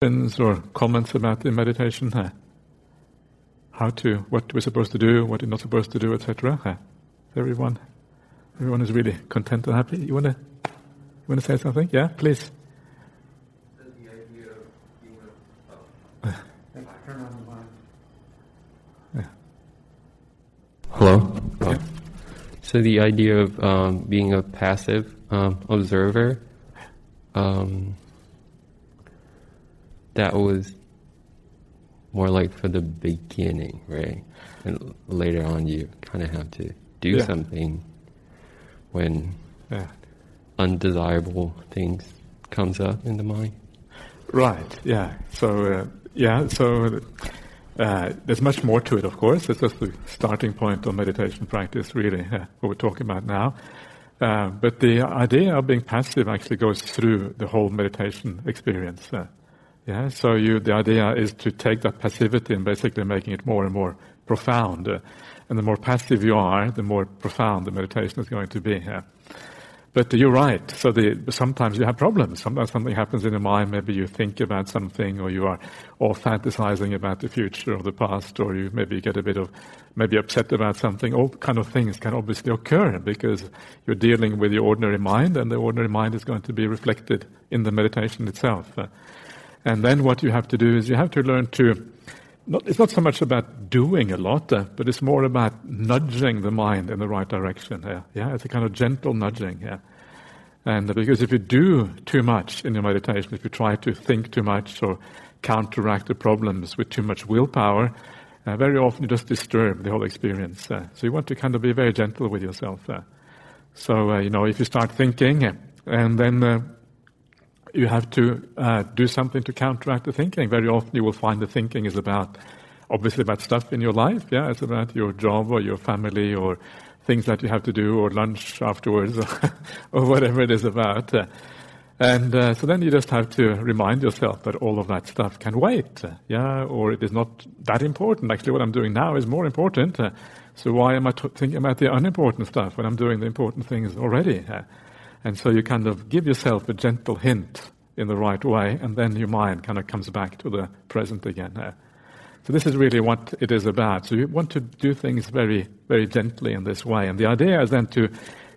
questions or comments about the meditation? Huh? How to, what we're supposed to do, what we're not supposed to do, etc. Huh? Everyone, everyone is really content and happy. You wanna, you wanna say something? Yeah, please. Hello. Yeah. So the idea of um, being a passive um, observer, um, that was more like for the beginning, right? And later on, you kind of have to do yeah. something when yeah. undesirable things comes up in the mind. Right. Yeah. So uh, yeah. So uh, there's much more to it, of course. It's just the starting point of meditation practice, really, uh, what we're talking about now. Uh, but the idea of being passive actually goes through the whole meditation experience. Yeah, so you, the idea is to take that passivity and basically making it more and more profound. And the more passive you are, the more profound the meditation is going to be. Yeah. But you're right. So the, sometimes you have problems. Sometimes something happens in your mind. Maybe you think about something, or you are all fantasizing about the future or the past, or you maybe get a bit of maybe upset about something. All kind of things can obviously occur because you're dealing with your ordinary mind, and the ordinary mind is going to be reflected in the meditation itself. And then what you have to do is you have to learn to not, it's not so much about doing a lot, uh, but it's more about nudging the mind in the right direction. Yeah, yeah, it's a kind of gentle nudging. Yeah, and uh, because if you do too much in your meditation, if you try to think too much or counteract the problems with too much willpower, uh, very often you just disturb the whole experience. Uh, so you want to kind of be very gentle with yourself. Uh. so uh, you know, if you start thinking and then you have to uh, do something to counteract the thinking. Very often you will find the thinking is about, obviously about stuff in your life. Yeah, it's about your job or your family or things that you have to do or lunch afterwards or, or whatever it is about. And uh, so then you just have to remind yourself that all of that stuff can wait. Yeah, or it is not that important. Actually, what I'm doing now is more important. Uh, so why am I t- thinking about the unimportant stuff when I'm doing the important things already? Uh, and so you kind of give yourself a gentle hint in the right way, and then your mind kind of comes back to the present again. Uh, so this is really what it is about. So you want to do things very, very gently in this way. And the idea is then to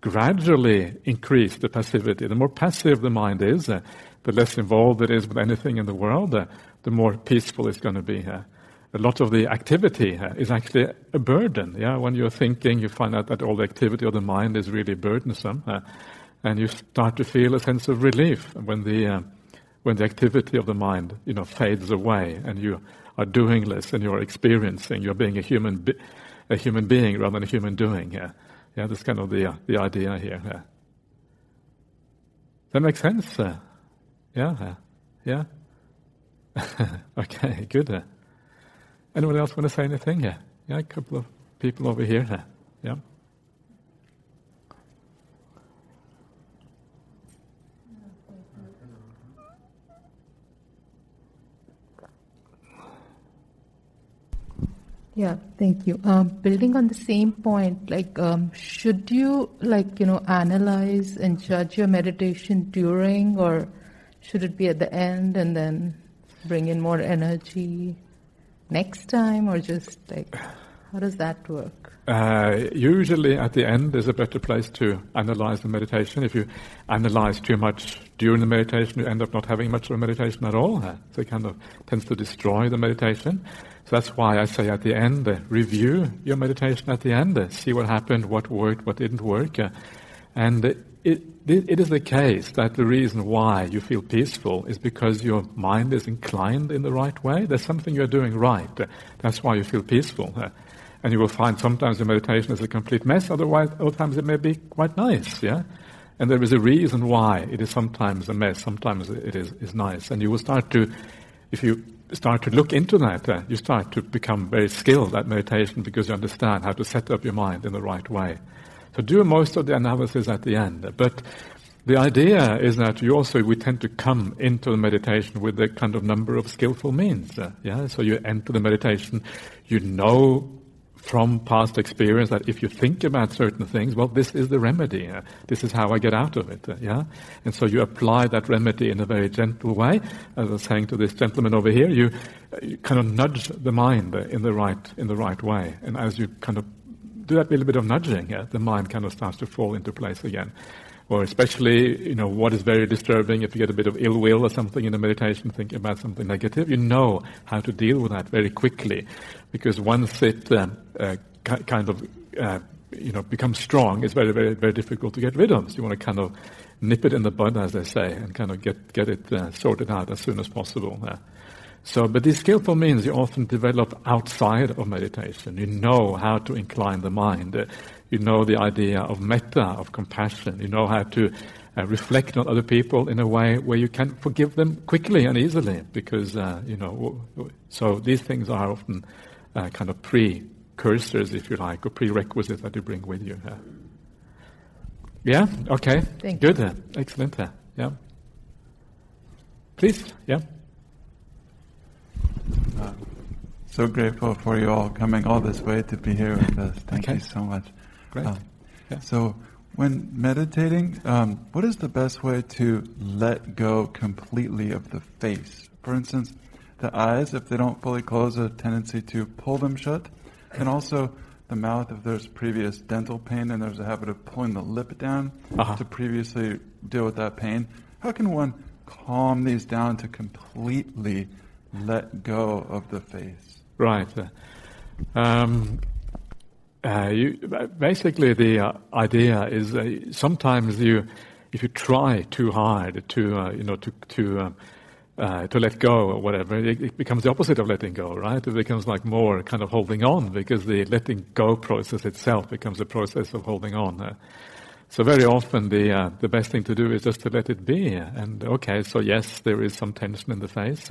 gradually increase the passivity. The more passive the mind is, uh, the less involved it is with anything in the world, uh, the more peaceful it's going to be. Uh, a lot of the activity uh, is actually a burden. Yeah, when you're thinking, you find out that all the activity of the mind is really burdensome. Uh, and you start to feel a sense of relief when the uh, when the activity of the mind you know fades away and you are doing less and you're experiencing you're being a human be- a human being rather than a human doing yeah yeah that's kind of the uh, the idea here yeah. that makes sense uh, yeah yeah. Okay good uh. anyone else want to say anything? Yeah yeah a couple of people over here yeah Yeah, thank you. Um, building on the same point, like, um, should you, like, you know, analyze and judge your meditation during, or should it be at the end and then bring in more energy next time, or just like, how does that work? Uh, usually at the end is a better place to analyze the meditation. If you analyze too much during the meditation, you end up not having much of a meditation at all. So it kind of tends to destroy the meditation. So that's why I say at the end, uh, review your meditation at the end, uh, see what happened, what worked, what didn't work. Uh, and it, it, it is the case that the reason why you feel peaceful is because your mind is inclined in the right way. There's something you're doing right. That's why you feel peaceful. And you will find sometimes the meditation is a complete mess, otherwise, other times it may be quite nice, yeah? And there is a reason why it is sometimes a mess, sometimes it is, is nice. And you will start to, if you start to look into that, uh, you start to become very skilled at meditation because you understand how to set up your mind in the right way. So do most of the analysis at the end. But the idea is that you also, we tend to come into the meditation with a kind of number of skillful means. Uh, yeah, so you enter the meditation, you know from past experience that if you think about certain things, well, this is the remedy. Uh, this is how I get out of it. Uh, yeah, and so you apply that remedy in a very gentle way. As I was saying to this gentleman over here, you, you kind of nudge the mind in the right in the right way, and as you kind of do that little bit of nudging, yeah, the mind kind of starts to fall into place again or especially, you know, what is very disturbing if you get a bit of ill will or something in the meditation, thinking about something negative, you know how to deal with that very quickly, because once it um, uh, kind of, uh, you know, becomes strong, it's very, very, very difficult to get rid of. So you want to kind of nip it in the bud, as they say, and kind of get get it uh, sorted out as soon as possible. So, but these skillful means you often develop outside of meditation. You know how to incline the mind. You know the idea of metta, of compassion. You know how to uh, reflect on other people in a way where you can forgive them quickly and easily. Because, uh, you know, so these things are often uh, kind of precursors, if you like, or prerequisites that you bring with you. yeah? Okay. Thank Good. You. Excellent. Yeah. Please. Yeah. Uh, so grateful for you all coming all this way to be here with us. Thank okay. you so much. Great. Um, yeah. So, when meditating, um, what is the best way to let go completely of the face? For instance, the eyes, if they don't fully close, a tendency to pull them shut, and also the mouth if there's previous dental pain and there's a habit of pulling the lip down uh-huh. to previously deal with that pain. How can one calm these down to completely let go of the face. Right. Um, uh, you, basically, the uh, idea is sometimes you, if you try too hard to, uh, you know, to to uh, to let go or whatever, it, it, becomes the opposite of letting go, right? It becomes like more kind of holding on because the letting go process itself becomes a process of holding on. Uh, so very often the uh, the best thing to do is just to let it be. And okay, so yes, there is some tension in the face,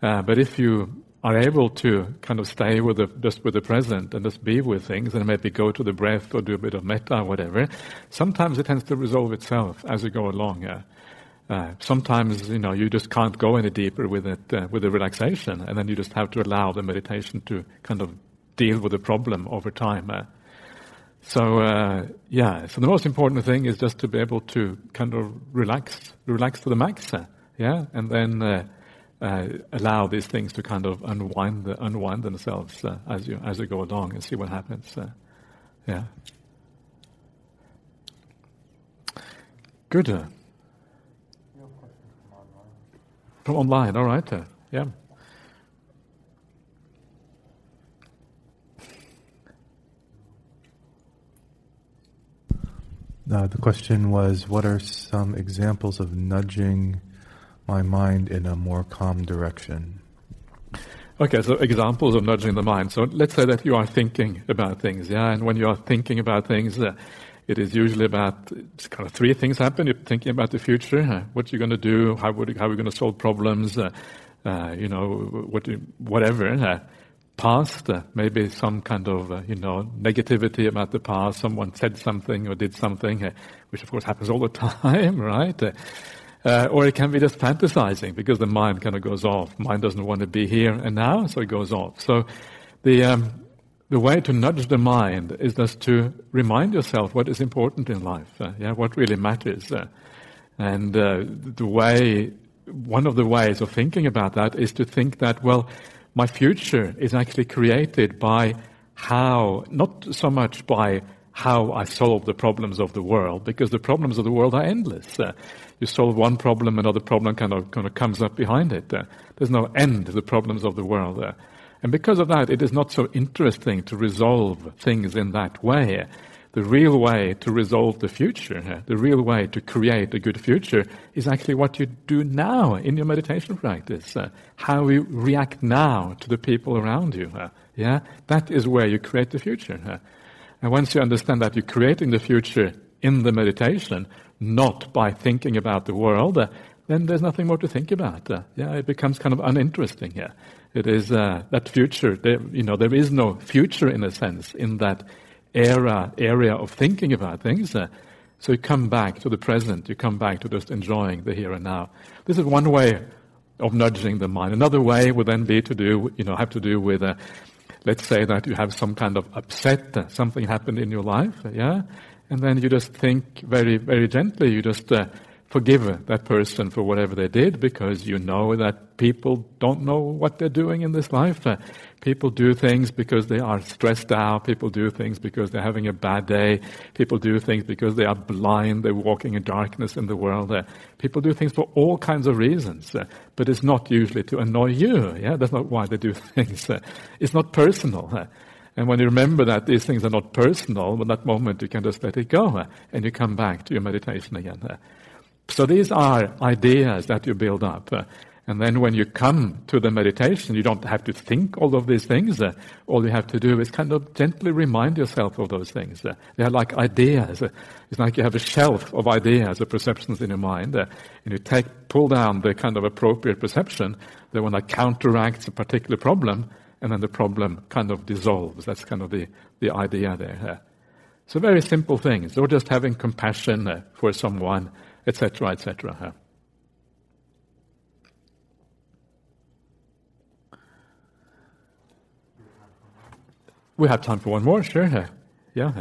but if you are able to kind of stay with the, just with the present and just be with things and maybe go to the breath or do a bit of metta or whatever, sometimes it tends to resolve itself as you go along. Uh, uh, sometimes, you know, you just can't go any deeper with it, uh, with the relaxation, and then you just have to allow the meditation to kind of deal with the problem over time. Uh. so, uh, yeah, so the most important thing is just to be able to kind of relax, relax to the max, uh, yeah, and then uh, allow these things to kind of unwind the, unwind themselves uh, as you as you go along and see what happens. Uh, yeah. Good. From online. From online, all right. Uh, yeah. Uh, the question was, what are some examples of nudging my mind in a more calm direction. Okay, so examples of nudging the mind. So let's say that you are thinking about things, yeah, and when you are thinking about things, uh, it is usually about kind of three things happen. You're thinking about the future, uh, what you're going to do, how, would, how are we going to solve problems, uh, uh you know, what, whatever. Uh, past, uh, maybe some kind of, you know, negativity about the past. Someone said something or did something, which of course happens all the time, right? Uh, or it can be just fantasizing because the mind kind of goes off. Mind doesn't want to be here and now, so it goes off. So the, um, the way to nudge the mind is just to remind yourself what is important in life, uh, yeah, what really matters. Uh, and uh, the way, one of the ways of thinking about that is to think that, well, my future is actually created by how, not so much by how I solve the problems of the world, because the problems of the world are endless. Uh, you solve one problem, another problem kind of, kind of comes up behind it. Uh, there's no end to the problems of the world. Uh, and because of that, it is not so interesting to resolve things in that way. The real way to resolve the future, uh, the real way to create a good future, is actually what you do now in your meditation practice. Uh, how you react now to the people around you. Uh, yeah, that is where you create the future. And once you understand that you're creating the future in the meditation, not by thinking about the world, uh, then there's nothing more to think about. Uh, yeah, it becomes kind of uninteresting here. It is uh, that future. There, you know, there is no future in a sense in that era area of thinking about things. Uh, so you come back to the present. You come back to just enjoying the here and now. This is one way of nudging the mind. Another way would then be to do, you know, have to do with uh, let's say that you have some kind of upset, uh, something happened in your life, yeah, and then you just think very, very gently. You just uh, forgive that person for whatever they did because you know that people don't know what they're doing in this life. People do things because they are stressed out. People do things because they're having a bad day. People do things because they are blind. They're walking in darkness in the world. People do things for all kinds of reasons, uh, but it's not usually to annoy you. Yeah, that's not why they do things. Uh, it's not personal. Uh. And when you remember that these things are not personal, in that moment you can just let it go and you come back to your meditation again. So these are ideas that you build up. And then when you come to the meditation, you don't have to think all of these things. All you have to do is kind of gently remind yourself of those things. They are like ideas. It's like you have a shelf of ideas, of perceptions in your mind, and you take, pull down the kind of appropriate perception, the one that counteracts a particular problem, and then the problem kind of dissolves. That's kind of the, the idea there. So very simple things, or just having compassion for someone etc., etc. We have time for one more, sure. Yeah.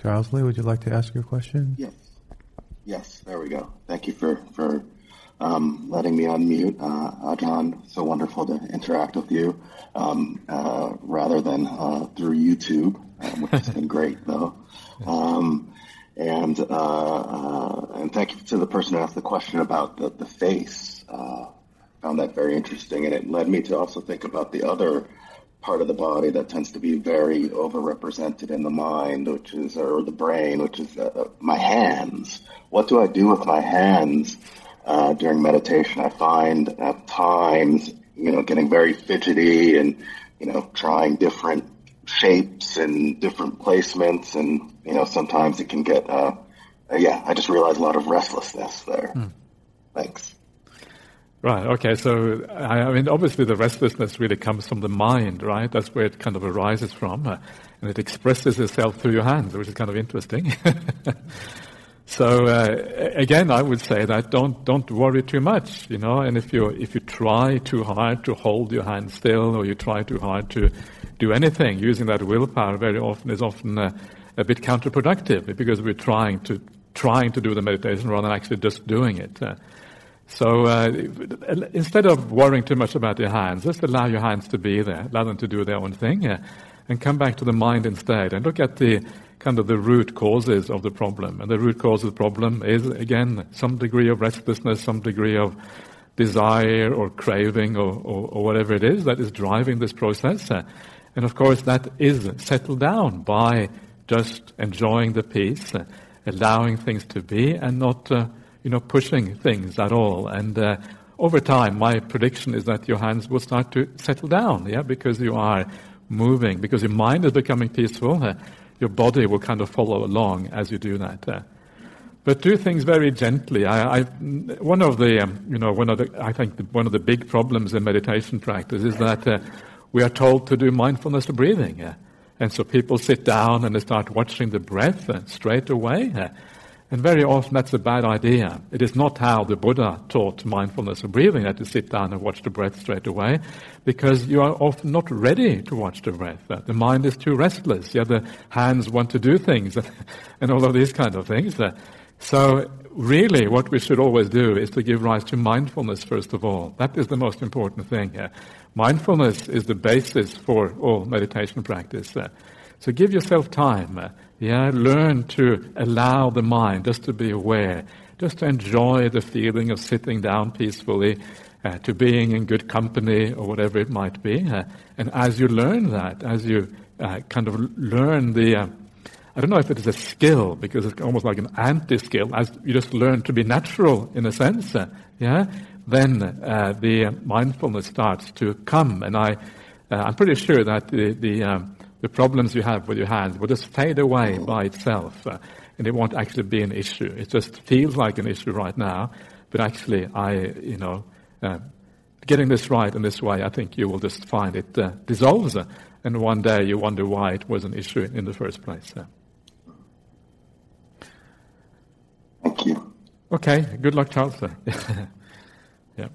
Charles Lee, would you like to ask your question? Yes. Yes, there we go. Thank you for for um, letting me unmute, uh. So wonderful to interact with you, um, uh, rather than uh, through YouTube, um, which has been great though. Um, and uh, uh, and thank you to the person who asked the question about the the face. Uh, found that very interesting, and it led me to also think about the other part of the body that tends to be very overrepresented in the mind, which is, or the brain, which is uh, my hands. What do I do with my hands uh, during meditation? I find at times, you know, getting very fidgety and, you know, trying different shapes and different placements. And, you know, sometimes it can get, uh, yeah, I just realize a lot of restlessness there. Hmm. Thanks. Right. Okay. So, I, mean, obviously, the restlessness really comes from the mind, right? That's where it kind of arises from, uh, and it expresses itself through your hands, which is kind of interesting. so, uh, again, I would say that don't don't worry too much, you know. And if you if you try too hard to hold your hand still, or you try too hard to do anything, using that willpower very often is often uh, a bit counterproductive because we're trying to trying to do the meditation rather than actually just doing it. Uh, so uh, instead of worrying too much about your hands, just allow your hands to be there, allow them to do their own thing, yeah, and come back to the mind instead, and look at the kind of the root causes of the problem. And the root cause of the problem is again some degree of restlessness, some degree of desire or craving or, or, or whatever it is that is driving this process. And of course, that is settled down by just enjoying the peace, allowing things to be, and not. Uh, you know, pushing things at all. And uh, over time, my prediction is that your hands will start to settle down, yeah, because you are moving, because your mind is becoming peaceful. Uh, your body will kind of follow along as you do that. Uh, but do things very gently. I, I, one of the, um, you know, one of the, I think the, one of the big problems in meditation practice is that uh, we are told to do mindfulness of breathing. and so people sit down and they start watching the breath uh, straight away. And very often that's a bad idea. It is not how the Buddha taught mindfulness of breathing that you sit down and watch the breath straight away, because you are often not ready to watch the breath. The mind is too restless. The hands want to do things and all of these kind of things. Uh, so really what we should always do is to give rise to mindfulness first of all. That is the most important thing. here. Mindfulness is the basis for all meditation practice. Uh, so give yourself time. Uh, Yeah, learn to allow the mind just to be aware, just to enjoy the feeling of sitting down peacefully, uh, to being in good company or whatever it might be. Uh, and as you learn that, as you uh, kind of learn the, uh, I don't know if it is a skill because it's almost like an anti-skill, as you just learn to be natural in a sense. Uh, yeah, then uh, the mindfulness starts to come, and I, I'm pretty sure that the the um, the problems you have with your hands will just fade away by itself, uh, and it won't actually be an issue. It just feels like an issue right now, but actually, I, you know, uh, getting this right in this way, I think you will just find it uh, dissolves, uh, and one day you wonder why it was an issue in the first place. Thank you. Okay, good luck, Charles. yeah.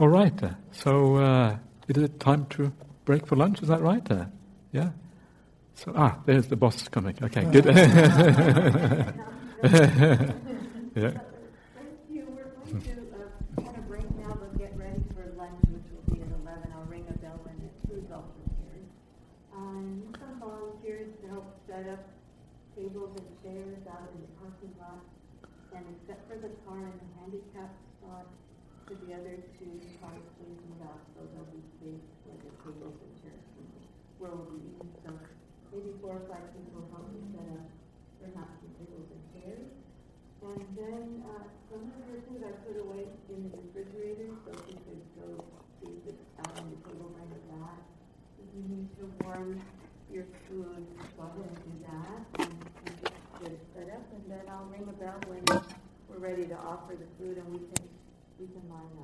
All right, uh, so uh, is it time to break for lunch? Is that right? Uh, yeah. So ah, there's the boss coming. Okay, good. yeah. Thank you. We're going to kind of break now, but get ready for lunch, which will be at 11. I'll ring a bell when the food's all prepared. Some volunteers to help set up tables and chairs out in the parking lot. And except for the car and the handicapped spot, to the other two cars facing back, so there'll be space for the tables and chairs where we'll be eating. So maybe four or five people help me set up perhaps some tables and chairs. And then uh, some of your food I put away in the refrigerator, so you could go see if it's out on the table right of that. If you need to warm your food, go ahead and do that. And, and get it set up, and then I'll ring a bell when we're ready to offer the food, and we can we can line